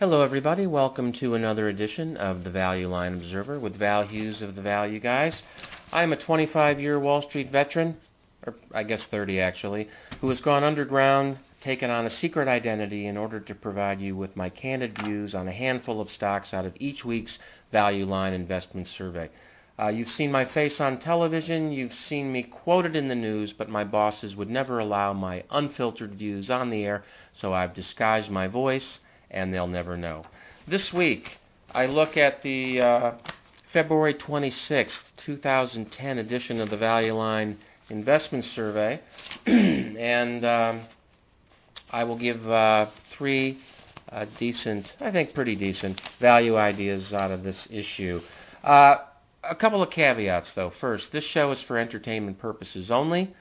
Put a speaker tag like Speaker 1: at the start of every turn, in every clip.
Speaker 1: Hello, everybody. Welcome to another edition of the Value Line Observer with Val Hughes of the Value Guys. I'm a 25 year Wall Street veteran, or I guess 30 actually, who has gone underground, taken on a secret identity in order to provide you with my candid views on a handful of stocks out of each week's Value Line Investment Survey. Uh, you've seen my face on television, you've seen me quoted in the news, but my bosses would never allow my unfiltered views on the air, so I've disguised my voice and they'll never know. This week, I look at the uh, February 26, 2010 edition of the Value Line Investment Survey, and um, I will give uh, three uh, decent, I think pretty decent, value ideas out of this issue. Uh, a couple of caveats, though. First, this show is for entertainment purposes only.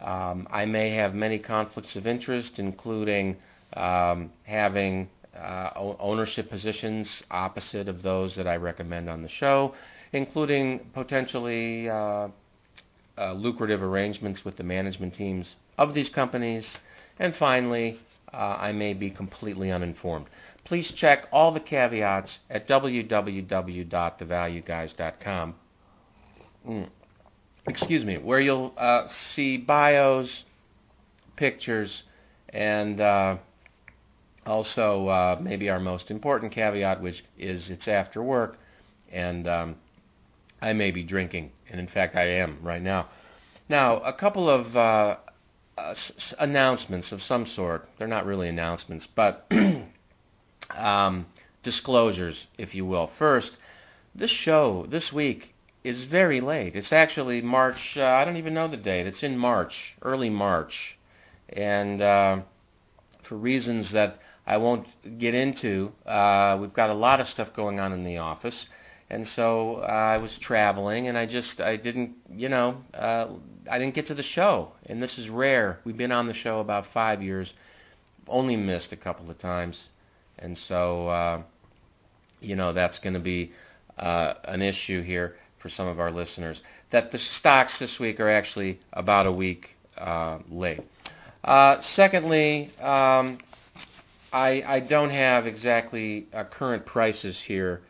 Speaker 1: Um, I may have many conflicts of interest, including um, having uh, ownership positions opposite of those that I recommend on the show, including potentially uh, uh, lucrative arrangements with the management teams of these companies. And finally, uh, I may be completely uninformed. Please check all the caveats at www.thevalueguys.com. Mm. Excuse me, where you'll uh, see bios, pictures, and uh, also, uh, maybe our most important caveat, which is it's after work, and um, I may be drinking, and in fact, I am right now. Now, a couple of uh, announcements of some sort. They're not really announcements, but um, disclosures, if you will. First, this show this week is very late. It's actually March. Uh, I don't even know the date. It's in March, early March, and uh, for reasons that I won't get into. Uh, we've got a lot of stuff going on in the office, and so uh, I was traveling, and I just I didn't you know uh, I didn't get to the show, and this is rare. We've been on the show about five years, only missed a couple of times, and so uh, you know that's going to be uh, an issue here for some of our listeners. That the stocks this week are actually about a week uh, late. Uh, secondly, um, I, I don't have exactly uh, current prices here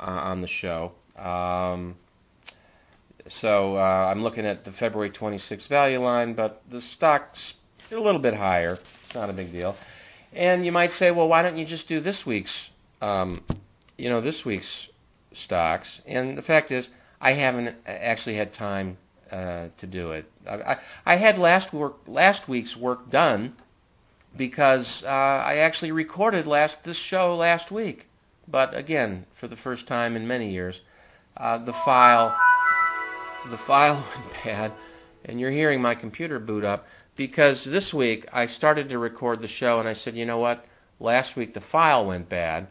Speaker 1: uh, on the show. Um, so uh, I'm looking at the February 26 value line, but the stock's a little bit higher. It's not a big deal. And you might say, well, why don't you just do this week's, um, you know, this week's stocks? And the fact is, I haven't actually had time uh, to do it. I, I, I had last work, last week's work done because uh, I actually recorded last this show last week. But again, for the first time in many years, uh, the file the file went bad, and you're hearing my computer boot up because this week I started to record the show, and I said, you know what? Last week the file went bad,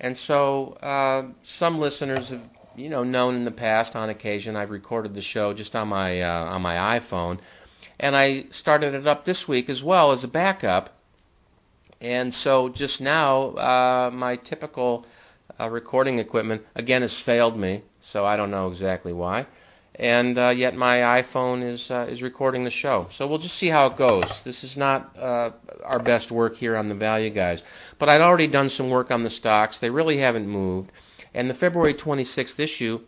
Speaker 1: and so uh, some listeners have you know known in the past on occasion I've recorded the show just on my uh, on my iPhone, and I started it up this week as well as a backup and so just now, uh, my typical uh, recording equipment again has failed me, so I don't know exactly why. And uh, yet my iPhone is uh, is recording the show. So we'll just see how it goes. This is not uh, our best work here on the Value Guys, but I'd already done some work on the stocks. They really haven't moved. And the February 26th issue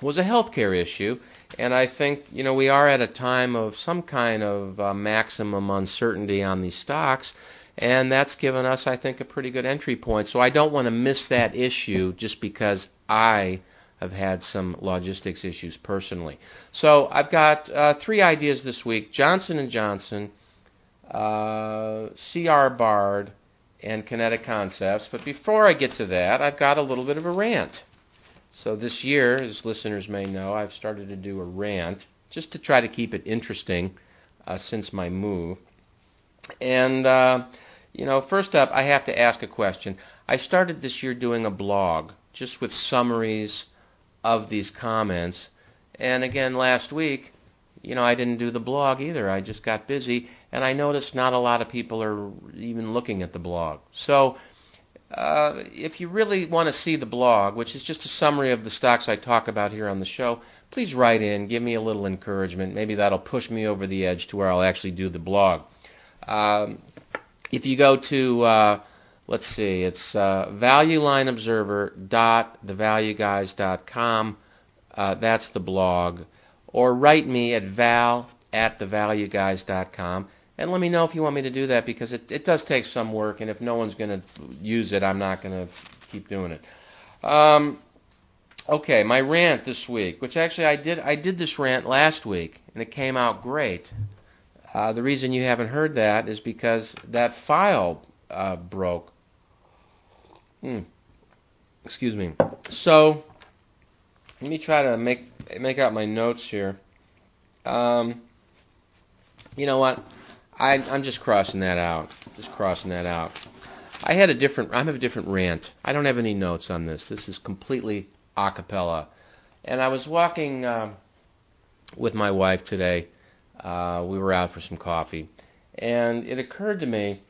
Speaker 1: was a healthcare issue, and I think you know we are at a time of some kind of uh, maximum uncertainty on these stocks and that's given us, I think, a pretty good entry point. So I don't want to miss that issue just because I have had some logistics issues personally. So I've got uh, three ideas this week: Johnson and Johnson, uh, C.R. Bard, and Kinetic Concepts. But before I get to that, I've got a little bit of a rant. So this year, as listeners may know, I've started to do a rant just to try to keep it interesting uh, since my move. And uh, you know, first up, I have to ask a question. I started this year doing a blog just with summaries of these comments. And again, last week, you know, I didn't do the blog either. I just got busy, and I noticed not a lot of people are even looking at the blog. So, uh, if you really want to see the blog, which is just a summary of the stocks I talk about here on the show, please write in, give me a little encouragement. Maybe that'll push me over the edge to where I'll actually do the blog. Um, if you go to uh, let's see, it's uh, valuelineobserver.thevalueguys.com. Uh, that's the blog. Or write me at val at thevalueguys.com and let me know if you want me to do that because it, it does take some work, and if no one's going to use it, I'm not going to keep doing it. Um, okay, my rant this week, which actually I did I did this rant last week, and it came out great. Uh, the reason you haven't heard that is because that file uh, broke. Hmm. Excuse me. So let me try to make make out my notes here. Um, you know what? I, I'm just crossing that out. Just crossing that out. I had a different. I have a different rant. I don't have any notes on this. This is completely a cappella. And I was walking uh, with my wife today. Uh, we were out for some coffee, and it occurred to me.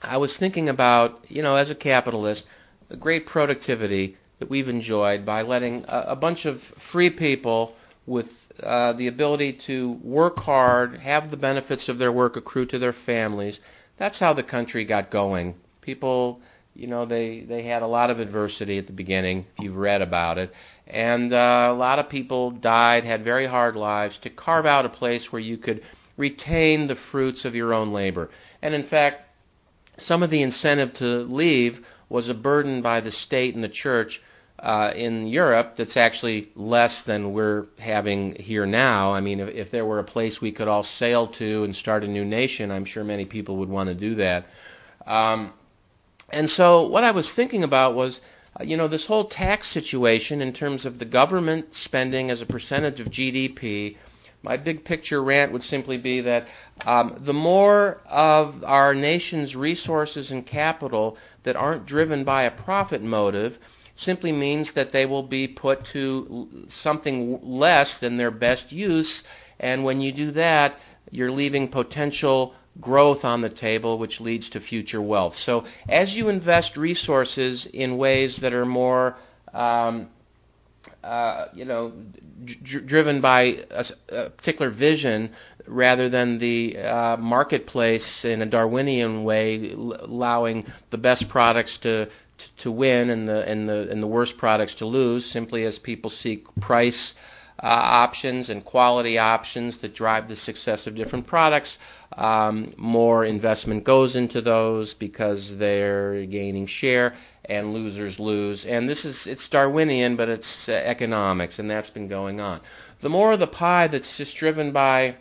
Speaker 1: I was thinking about, you know, as a capitalist, the great productivity that we've enjoyed by letting a, a bunch of free people with uh, the ability to work hard, have the benefits of their work accrue to their families. That's how the country got going. People, you know, they they had a lot of adversity at the beginning. If you've read about it, and uh, a lot of people died, had very hard lives to carve out a place where you could retain the fruits of your own labor. And in fact, some of the incentive to leave was a burden by the state and the church uh, in Europe that's actually less than we're having here now. I mean, if, if there were a place we could all sail to and start a new nation, I'm sure many people would want to do that. Um, and so, what I was thinking about was, uh, you know, this whole tax situation in terms of the government spending as a percentage of GDP. My big picture rant would simply be that um, the more of our nation's resources and capital that aren't driven by a profit motive, simply means that they will be put to something less than their best use. And when you do that, you're leaving potential growth on the table, which leads to future wealth. So as you invest resources in ways that are more um, uh, you know, dr- driven by a, a, particular vision rather than the uh, marketplace in a Darwinian way, l- allowing the best products to to win and the and the and the worst products to lose simply as people seek price uh, options and quality options that drive the success of different products. Um, more investment goes into those because they're gaining share, and losers lose. And this is it's Darwinian, but it's uh, economics, and that's been going on. The more of the pie that's just driven by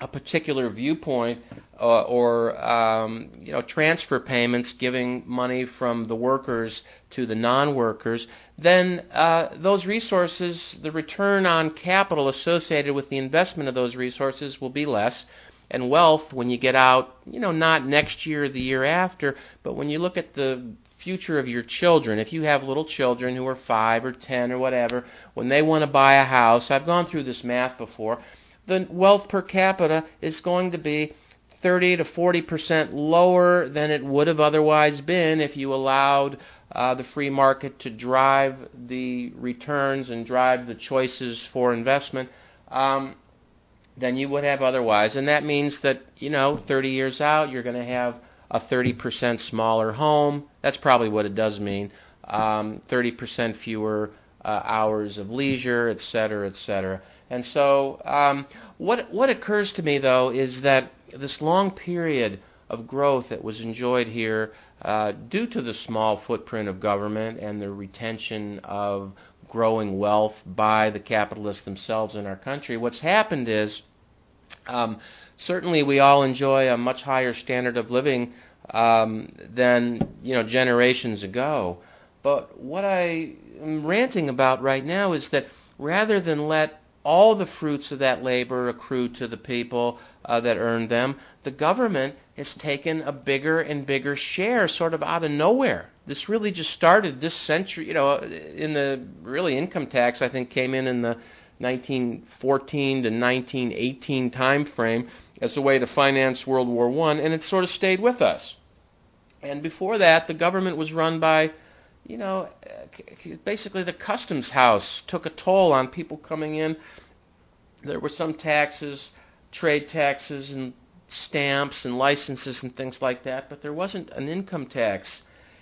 Speaker 1: a particular viewpoint uh, or um, you know transfer payments giving money from the workers to the non-workers, then uh, those resources, the return on capital associated with the investment of those resources will be less. And wealth, when you get out, you know, not next year or the year after, but when you look at the future of your children, if you have little children who are five or ten or whatever, when they want to buy a house, I've gone through this math before the wealth per capita is going to be 30 to 40 percent lower than it would have otherwise been if you allowed uh, the free market to drive the returns and drive the choices for investment um, than you would have otherwise. And that means that, you know, 30 years out, you're going to have a 30% smaller home. That's probably what it does mean. Um, 30% fewer uh, hours of leisure, et cetera, et cetera. And so, um, what what occurs to me though is that this long period of growth that was enjoyed here, uh, due to the small footprint of government and the retention of growing wealth by the capitalists themselves in our country, what's happened is um, certainly we all enjoy a much higher standard of living um, than you know generations ago. But what I am ranting about right now is that rather than let all the fruits of that labor accrue to the people uh, that earned them. The government has taken a bigger and bigger share, sort of out of nowhere. This really just started this century. You know, in the really income tax, I think came in in the 1914 to 1918 time frame as a way to finance World War One, and it sort of stayed with us. And before that, the government was run by you know, basically the customs house took a toll on people coming in. There were some taxes, trade taxes, and stamps and licenses and things like that, but there wasn't an income tax.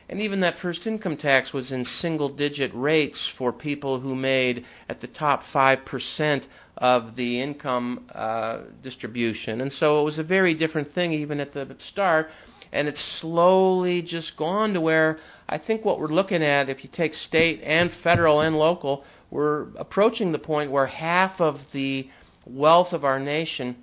Speaker 1: And even that first income tax was in single digit rates for people who made at the top 5% of the income uh, distribution. And so it was a very different thing even at the start. And it's slowly just gone to where I think what we're looking at, if you take state and federal and local, we're approaching the point where half of the wealth of our nation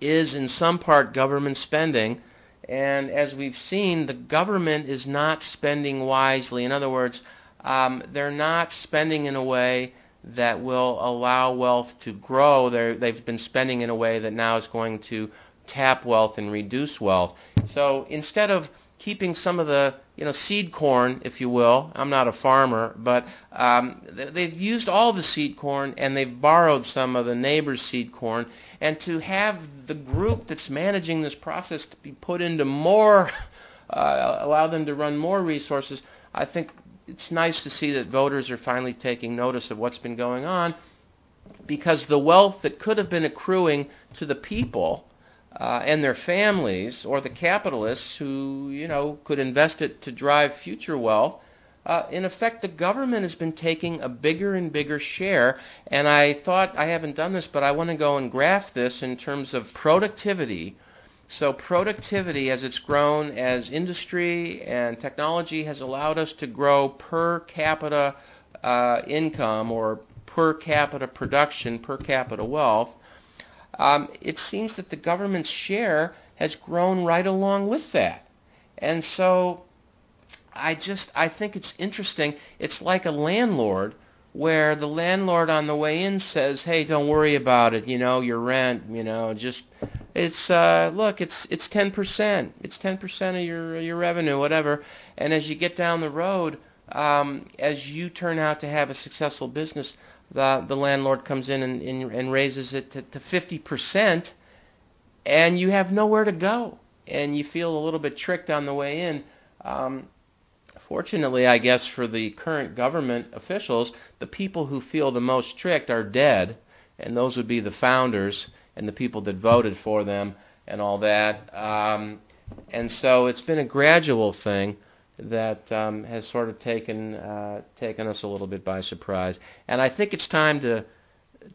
Speaker 1: is in some part government spending. And as we've seen, the government is not spending wisely. In other words, um, they're not spending in a way that will allow wealth to grow. They're, they've been spending in a way that now is going to tap wealth and reduce wealth. So instead of keeping some of the you know seed corn, if you will. I'm not a farmer, but um, they've used all the seed corn and they've borrowed some of the neighbor's seed corn. And to have the group that's managing this process to be put into more, uh, allow them to run more resources, I think it's nice to see that voters are finally taking notice of what's been going on because the wealth that could have been accruing to the people uh, and their families, or the capitalists who you know could invest it to drive future wealth. Uh, in effect, the government has been taking a bigger and bigger share. And I thought I haven't done this, but I want to go and graph this in terms of productivity. So, productivity, as it's grown, as industry and technology has allowed us to grow per capita uh, income or per capita production, per capita wealth, um, it seems that the government's share has grown right along with that. And so I just I think it's interesting. It's like a landlord where the landlord on the way in says, "Hey, don't worry about it. You know, your rent, you know, just it's uh look, it's it's 10%. It's 10% of your your revenue, whatever." And as you get down the road, um as you turn out to have a successful business, the the landlord comes in and, and, and raises it to, to 50%, and you have nowhere to go, and you feel a little bit tricked on the way in. Um, fortunately, I guess for the current government officials, the people who feel the most tricked are dead, and those would be the founders and the people that voted for them and all that. Um, and so it's been a gradual thing that um, has sort of taken uh, taken us a little bit by surprise. And I think it's time to,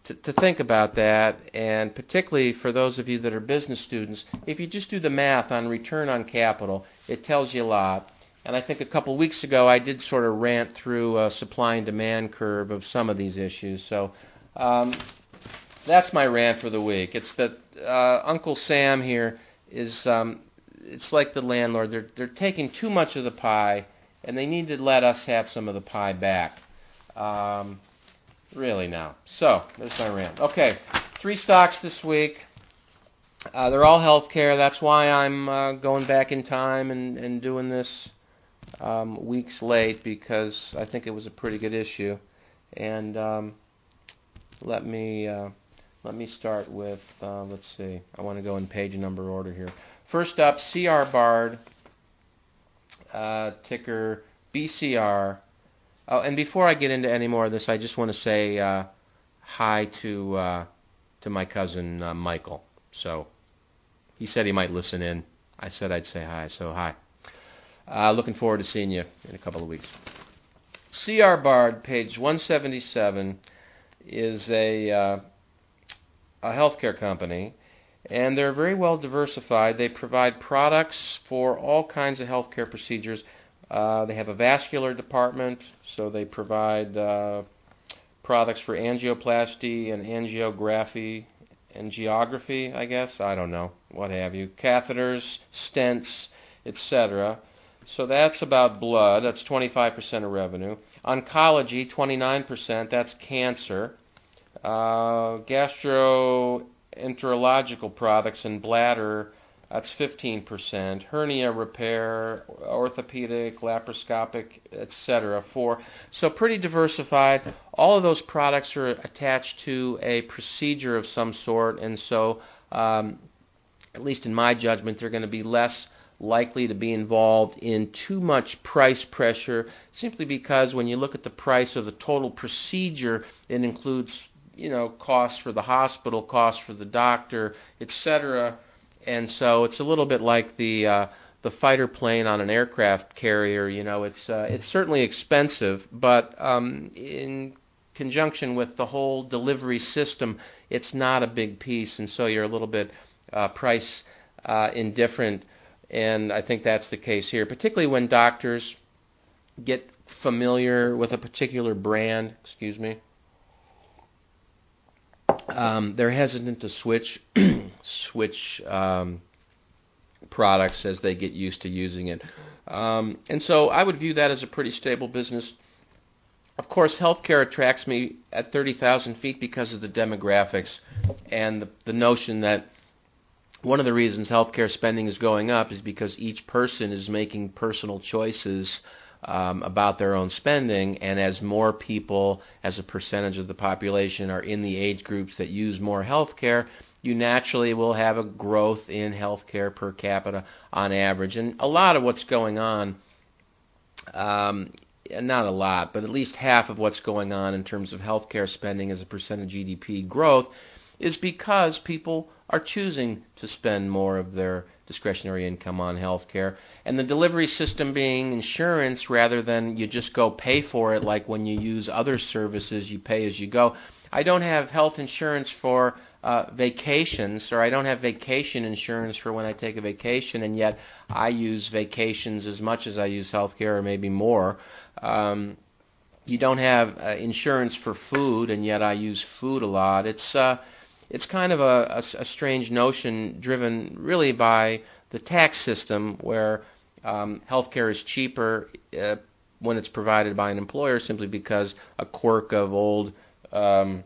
Speaker 1: to to think about that, and particularly for those of you that are business students, if you just do the math on return on capital, it tells you a lot. And I think a couple weeks ago I did sort of rant through a supply and demand curve of some of these issues. So um, that's my rant for the week. It's that uh, Uncle Sam here is um, it's like the landlord. They're they're taking too much of the pie, and they need to let us have some of the pie back. Um, really now. So there's my rant. Okay, three stocks this week. Uh, they're all healthcare. That's why I'm uh, going back in time and, and doing this um, weeks late because I think it was a pretty good issue. And um, let me uh, let me start with uh, let's see. I want to go in page number order here. First up, CR Bard, uh, ticker BCR. Oh, and before I get into any more of this, I just want to say uh, hi to uh, to my cousin uh, Michael. So he said he might listen in. I said I'd say hi, so hi. Uh, looking forward to seeing you in a couple of weeks. CR Bard, page 177, is a uh, a healthcare company and they're very well diversified. They provide products for all kinds of healthcare procedures. Uh, they have a vascular department, so they provide uh, products for angioplasty and angiography, angiography, I guess. I don't know, what have you. Catheters, stents, etc. So that's about blood. That's 25% of revenue. Oncology, 29%. That's cancer. Uh, gastro enterological products and bladder, that's 15%. Hernia repair, orthopedic, laparoscopic, etc. For so pretty diversified. All of those products are attached to a procedure of some sort, and so um, at least in my judgment, they're going to be less likely to be involved in too much price pressure simply because when you look at the price of the total procedure, it includes you know costs for the hospital, costs for the doctor, etc. and so it's a little bit like the uh, the fighter plane on an aircraft carrier. You know, it's uh, it's certainly expensive, but um, in conjunction with the whole delivery system, it's not a big piece, and so you're a little bit uh, price uh, indifferent. And I think that's the case here, particularly when doctors get familiar with a particular brand. Excuse me. Um, they're hesitant to switch switch um, products as they get used to using it. Um, and so I would view that as a pretty stable business. Of course, healthcare attracts me at 30,000 feet because of the demographics and the, the notion that one of the reasons healthcare spending is going up is because each person is making personal choices um, about their own spending, and as more people, as a percentage of the population, are in the age groups that use more healthcare, you naturally will have a growth in healthcare per capita on average. And a lot of what's going on, um, not a lot, but at least half of what's going on in terms of healthcare spending as a percent of GDP growth is because people are choosing to spend more of their discretionary income on health care. And the delivery system being insurance rather than you just go pay for it like when you use other services, you pay as you go. I don't have health insurance for uh, vacations, or I don't have vacation insurance for when I take a vacation, and yet I use vacations as much as I use health care, or maybe more. Um, you don't have uh, insurance for food, and yet I use food a lot. It's uh, it's kind of a, a, a strange notion driven really by the tax system where um, healthcare is cheaper uh, when it's provided by an employer simply because a quirk of old um,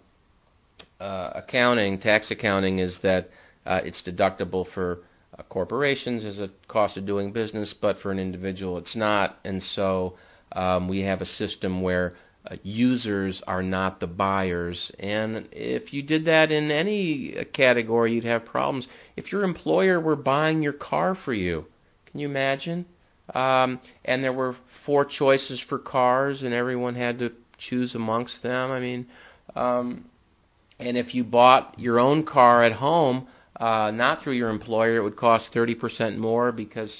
Speaker 1: uh, accounting, tax accounting, is that uh, it's deductible for uh, corporations as a cost of doing business, but for an individual it's not. And so um, we have a system where uh, users are not the buyers. And if you did that in any uh, category, you'd have problems. If your employer were buying your car for you, can you imagine? Um, and there were four choices for cars, and everyone had to choose amongst them. I mean, um, and if you bought your own car at home, uh, not through your employer, it would cost 30% more because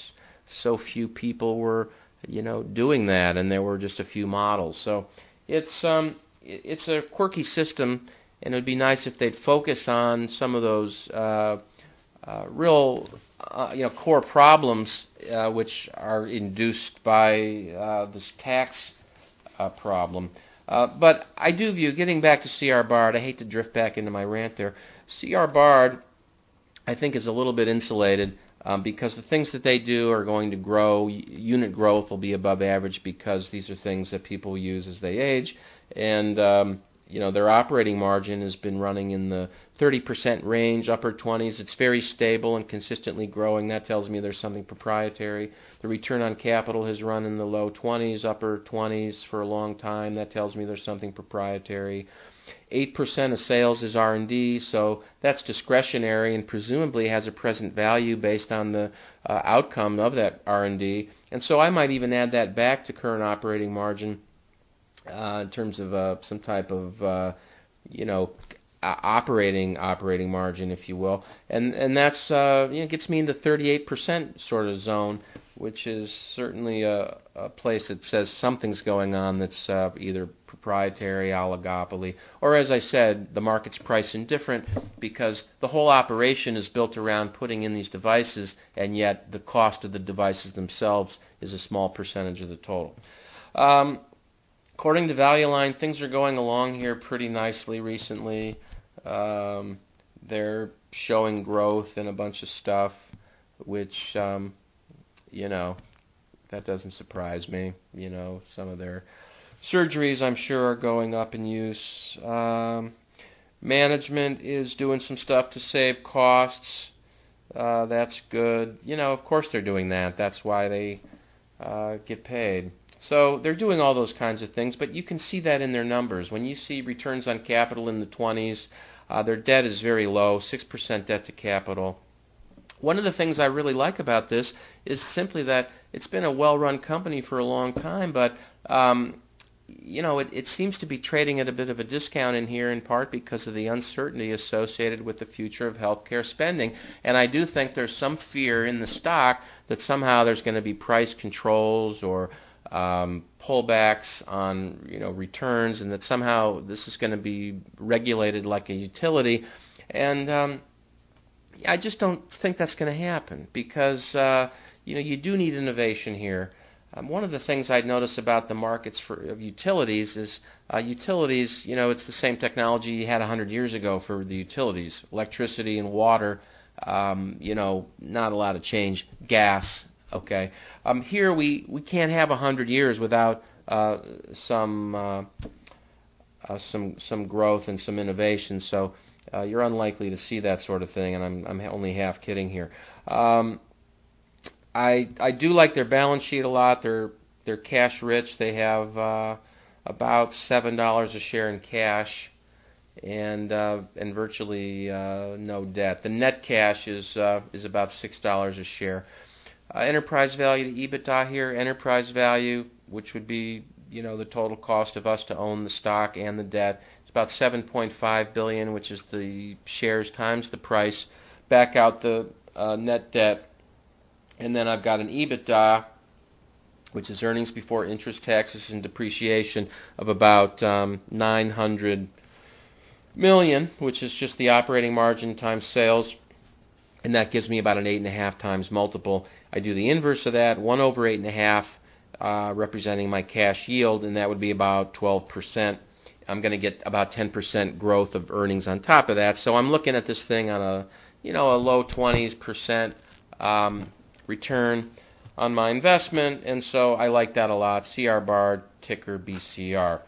Speaker 1: so few people were, you know, doing that, and there were just a few models. So it's um, it's a quirky system, and it would be nice if they'd focus on some of those uh, uh, real, uh, you know, core problems uh, which are induced by uh, this tax uh, problem. Uh, but I do view, getting back to C.R. Bard, I hate to drift back into my rant there. C.R. Bard, I think, is a little bit insulated um, because the things that they do are going to grow. Unit growth will be above average because these are things that people use as they age, and um, you know their operating margin has been running in the 30% range, upper 20s. It's very stable and consistently growing. That tells me there's something proprietary. The return on capital has run in the low 20s, upper 20s for a long time. That tells me there's something proprietary. 8% of sales is R&D, so that's discretionary and presumably has a present value based on the uh, outcome of that R&D. And so I might even add that back to current operating margin uh, in terms of uh, some type of uh, you know operating operating margin, if you will, and and that's uh, you know gets me into 38% sort of zone, which is certainly a, a place that says something's going on that's uh, either proprietary, oligopoly, or as I said, the market's price indifferent because the whole operation is built around putting in these devices, and yet the cost of the devices themselves is a small percentage of the total. Um, according to Value Line, things are going along here pretty nicely recently. Um, they're showing growth in a bunch of stuff, which um, you know that doesn't surprise me. You know, some of their surgeries, I'm sure, are going up in use. Um, management is doing some stuff to save costs. Uh, that's good. You know, of course they're doing that. That's why they uh, get paid. So they're doing all those kinds of things, but you can see that in their numbers. When you see returns on capital in the 20s, uh, their debt is very low, 6% debt to capital. One of the things I really like about this is simply that it's been a well-run company for a long time, but um, you know, it, it seems to be trading at a bit of a discount in here, in part because of the uncertainty associated with the future of healthcare spending. And I do think there's some fear in the stock that somehow there's going to be price controls or um, pullbacks on you know returns, and that somehow this is going to be regulated like a utility. And um, I just don't think that's going to happen because uh, you know you do need innovation here. Um, one of the things I'd notice about the markets for of utilities is uh, utilities. You know, it's the same technology you had 100 years ago for the utilities, electricity and water. Um, you know, not a lot of change. Gas, okay. Um, here we we can't have 100 years without uh, some uh, uh, some some growth and some innovation. So uh, you're unlikely to see that sort of thing, and I'm I'm only half kidding here. Um, I I do like their balance sheet a lot. They're they're cash rich. They have uh, about seven dollars a share in cash, and uh, and virtually uh, no debt. The net cash is uh, is about six dollars a share. Uh, enterprise value to EBITDA here. Enterprise value, which would be you know the total cost of us to own the stock and the debt, it's about 7.5 billion, which is the shares times the price. Back out the uh, net debt and then I've got an EBITDA, which is earnings before interest, taxes, and depreciation, of about um, 900 million, which is just the operating margin times sales, and that gives me about an eight and a half times multiple. I do the inverse of that, one over eight and a half, uh, representing my cash yield, and that would be about 12 percent. I'm going to get about 10% growth of earnings on top of that. So I'm looking at this thing on a, you know, a low 20s percent um, return on my investment, and so I like that a lot. CR Bard, ticker BCR.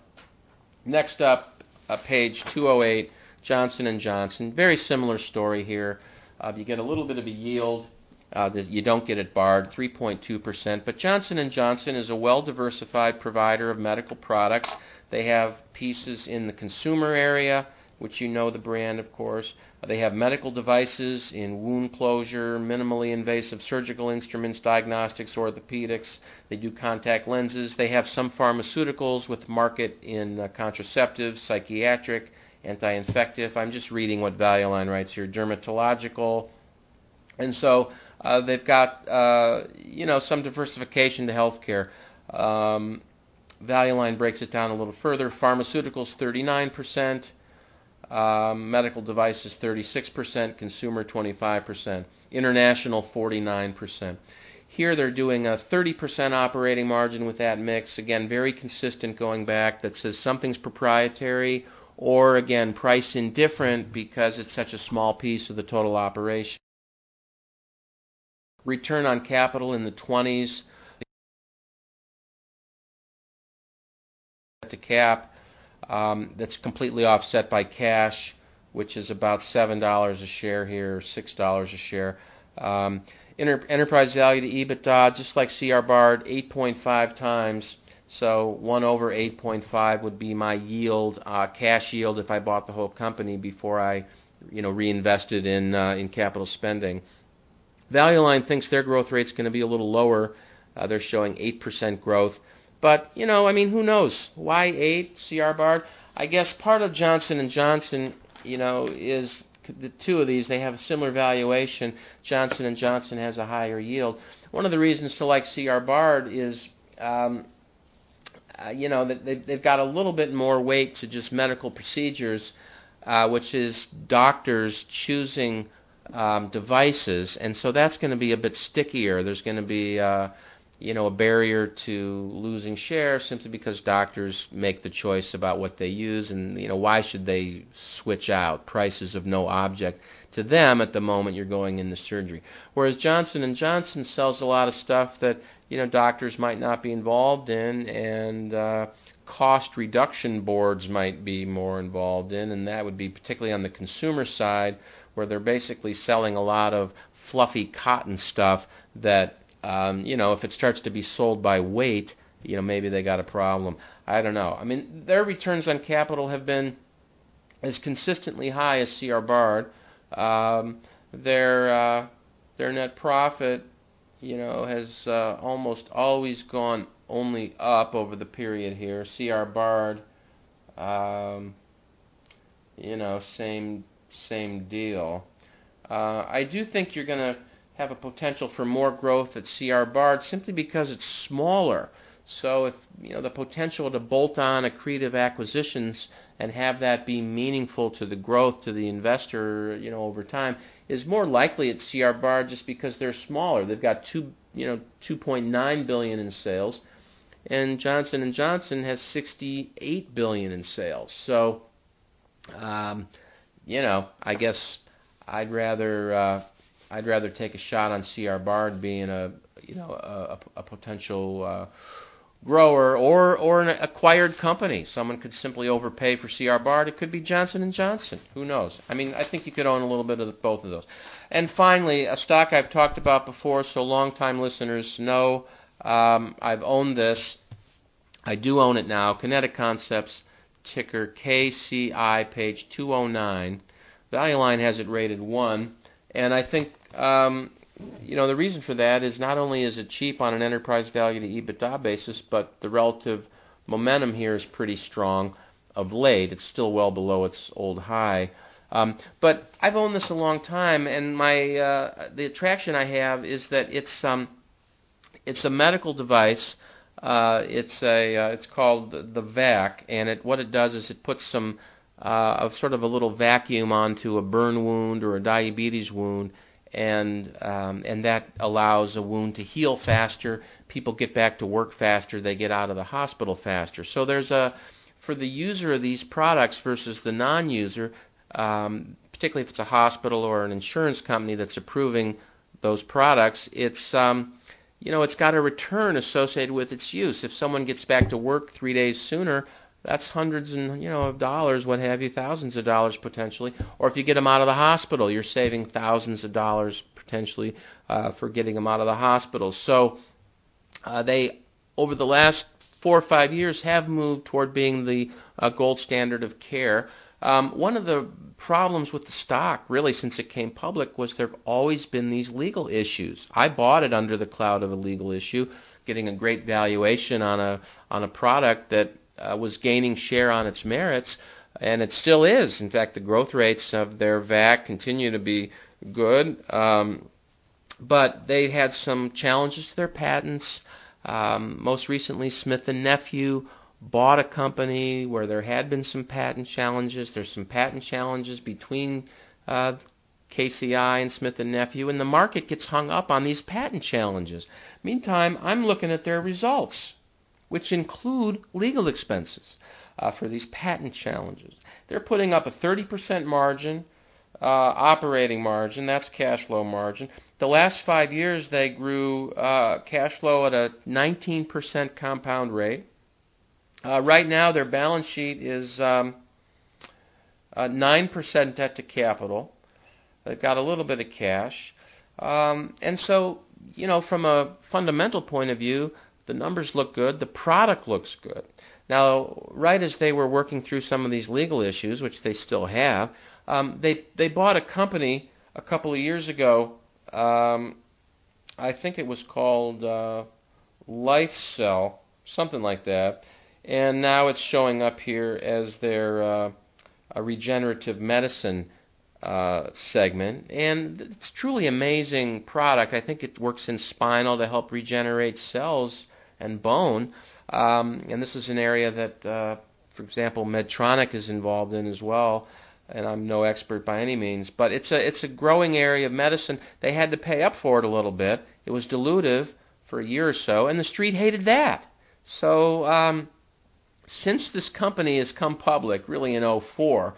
Speaker 1: Next up, uh, page 208, Johnson & Johnson. Very similar story here. Uh, you get a little bit of a yield uh, you don't get it Bard, 3.2%. But Johnson & Johnson is a well-diversified provider of medical products. They have pieces in the consumer area, which you know the brand, of course. They have medical devices in wound closure, minimally invasive surgical instruments, diagnostics, orthopedics. They do contact lenses. They have some pharmaceuticals with market in uh, contraceptives, psychiatric, anti-infective. I'm just reading what Valueline writes here. Dermatological, and so uh, they've got uh, you know some diversification to healthcare. Um, Valueline breaks it down a little further. Pharmaceuticals 39 percent. Um, medical devices 36%, consumer 25%, international 49%. Here they're doing a 30% operating margin with that mix. Again, very consistent going back that says something's proprietary or again price indifferent because it's such a small piece of the total operation. Return on capital in the 20s. To cap um, that's completely offset by cash, which is about seven dollars a share here, six dollars a share. Um, enter, enterprise value to EBITDA, just like CR Bard, 8.5 times. So one over 8.5 would be my yield, uh, cash yield, if I bought the whole company before I, you know, reinvested in uh, in capital spending. Value Line thinks their growth rate is going to be a little lower. Uh, they're showing 8% growth. But you know, I mean, who knows? Why eight CR Bard? I guess part of Johnson and Johnson, you know, is the two of these. They have a similar valuation. Johnson and Johnson has a higher yield. One of the reasons to like CR Bard is, um, uh, you know, that they've, they've got a little bit more weight to just medical procedures, uh, which is doctors choosing um, devices, and so that's going to be a bit stickier. There's going to be uh, you know, a barrier to losing share simply because doctors make the choice about what they use and you know why should they switch out? Prices of no object to them at the moment you're going into surgery. Whereas Johnson and Johnson sells a lot of stuff that you know doctors might not be involved in and uh cost reduction boards might be more involved in and that would be particularly on the consumer side where they're basically selling a lot of fluffy cotton stuff that um, you know, if it starts to be sold by weight, you know, maybe they got a problem. I don't know. I mean, their returns on capital have been as consistently high as CR Bard. Um, their uh, their net profit you know, has uh, almost always gone only up over the period here. CR Bard, um, you know, same same deal. Uh, I do think you're going to have a potential for more growth at CR Bard simply because it's smaller. So if you know the potential to bolt on accretive acquisitions and have that be meaningful to the growth to the investor, you know, over time is more likely at CR Bard just because they're smaller. They've got two, you know, 2.9 billion in sales, and Johnson and Johnson has 68 billion in sales. So, um, you know, I guess I'd rather uh, I'd rather take a shot on CR Bard being a you know a, a potential uh, grower or or an acquired company. Someone could simply overpay for CR Bard. It could be Johnson and Johnson. Who knows? I mean, I think you could own a little bit of the, both of those. And finally, a stock I've talked about before, so long-time listeners know um, I've owned this. I do own it now. Kinetic Concepts, ticker KCI, page 209. Value Line has it rated one, and I think um, you know, the reason for that is not only is it cheap on an enterprise value to EBITDA basis, but the relative momentum here is pretty strong of late. It's still well below its old high. Um, but I've owned this a long time, and my uh, the attraction I have is that it's um, it's a medical device. Uh, it's a uh, it's called the VAC, and it what it does is it puts some uh, of sort of a little vacuum onto a burn wound or a diabetes wound, and um, and that allows a wound to heal faster. People get back to work faster. They get out of the hospital faster. So there's a for the user of these products versus the non-user, um, particularly if it's a hospital or an insurance company that's approving those products, it's um, you know it's got a return associated with its use. If someone gets back to work three days sooner, that's hundreds and you know of dollars, what have you, thousands of dollars potentially. Or if you get them out of the hospital, you're saving thousands of dollars potentially uh, for getting them out of the hospital. So uh, they, over the last four or five years, have moved toward being the uh, gold standard of care. Um, one of the problems with the stock, really, since it came public, was there have always been these legal issues. I bought it under the cloud of a legal issue, getting a great valuation on a on a product that uh, was gaining share on its merits, and it still is. In fact, the growth rates of their VAC continue to be good, um, but they had some challenges to their patents. Um, most recently, Smith and Nephew bought a company where there had been some patent challenges. There's some patent challenges between uh, KCI and Smith and Nephew, and the market gets hung up on these patent challenges. Meantime, I'm looking at their results which include legal expenses uh, for these patent challenges. They're putting up a 30% margin, uh, operating margin, that's cash flow margin. The last five years, they grew uh, cash flow at a 19% compound rate. Uh, right now, their balance sheet is um, 9% debt to capital. They've got a little bit of cash. Um, and so, you know, from a fundamental point of view, the numbers look good. The product looks good. Now, right as they were working through some of these legal issues, which they still have, um, they they bought a company a couple of years ago. Um, I think it was called uh, LifeCell, something like that, and now it's showing up here as their uh, a regenerative medicine uh, segment, and it's truly amazing product. I think it works in spinal to help regenerate cells and bone. Um, and this is an area that, uh, for example, Medtronic is involved in as well. And I'm no expert by any means, but it's a it's a growing area of medicine. They had to pay up for it a little bit. It was dilutive for a year or so, and the street hated that. So um, since this company has come public, really in 04,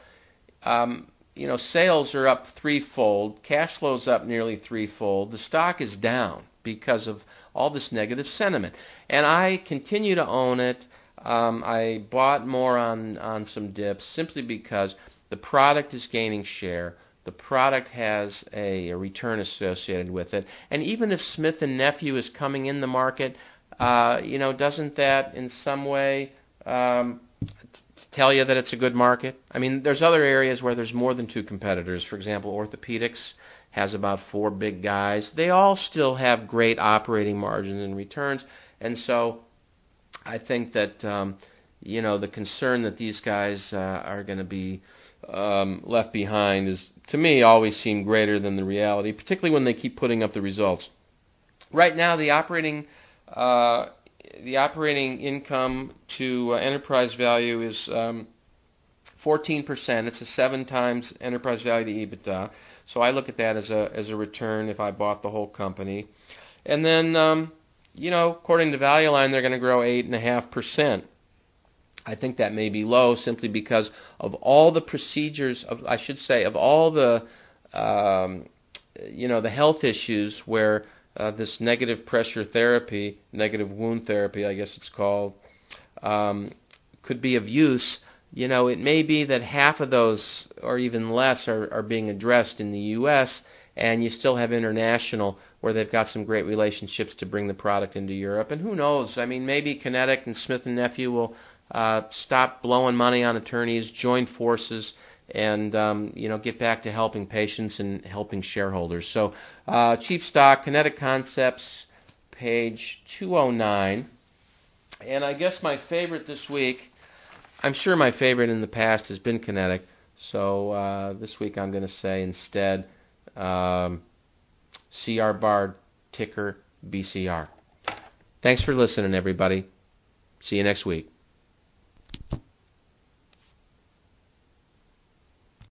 Speaker 1: um, you know, sales are up threefold, cash flow's up nearly threefold. The stock is down because of all this negative sentiment. And I continue to own it. Um, I bought more on, on some dips simply because the product is gaining share. The product has a, a return associated with it. And even if Smith and Nephew is coming in the market, uh, you know, doesn't that in some way um, tell you that it's a good market? I mean, there's other areas where there's more than two competitors. For example, orthopedics has about four big guys. They all still have great operating margins and returns, and so I think that um, you know the concern that these guys uh, are going to be um, left behind is to me always seem greater than the reality, particularly when they keep putting up the results. Right now, the operating uh, the operating income to uh, enterprise value is um, 14%. It's a seven times enterprise value to EBITDA. So I look at that as a as a return if I bought the whole company. And then, um, you know, according to Value Line, they're going to grow eight and a half percent. I think that may be low simply because of all the procedures of I should say of all the um, you know the health issues where uh, this negative pressure therapy, negative wound therapy, I guess it's called, um, could be of use. You know, it may be that half of those, or even less, are, are being addressed in the U.S., and you still have international where they've got some great relationships to bring the product into Europe. And who knows? I mean, maybe Kinetic and Smith and Nephew will uh, stop blowing money on attorneys, join forces, and um, you know get back to helping patients and helping shareholders. So, uh, cheap stock, Kinetic Concepts, page 209, and I guess my favorite this week. I'm sure my favorite in the past has been Kinetic. So uh, this week I'm going to say instead um, CR Bard ticker BCR. Thanks for listening, everybody. See you next week.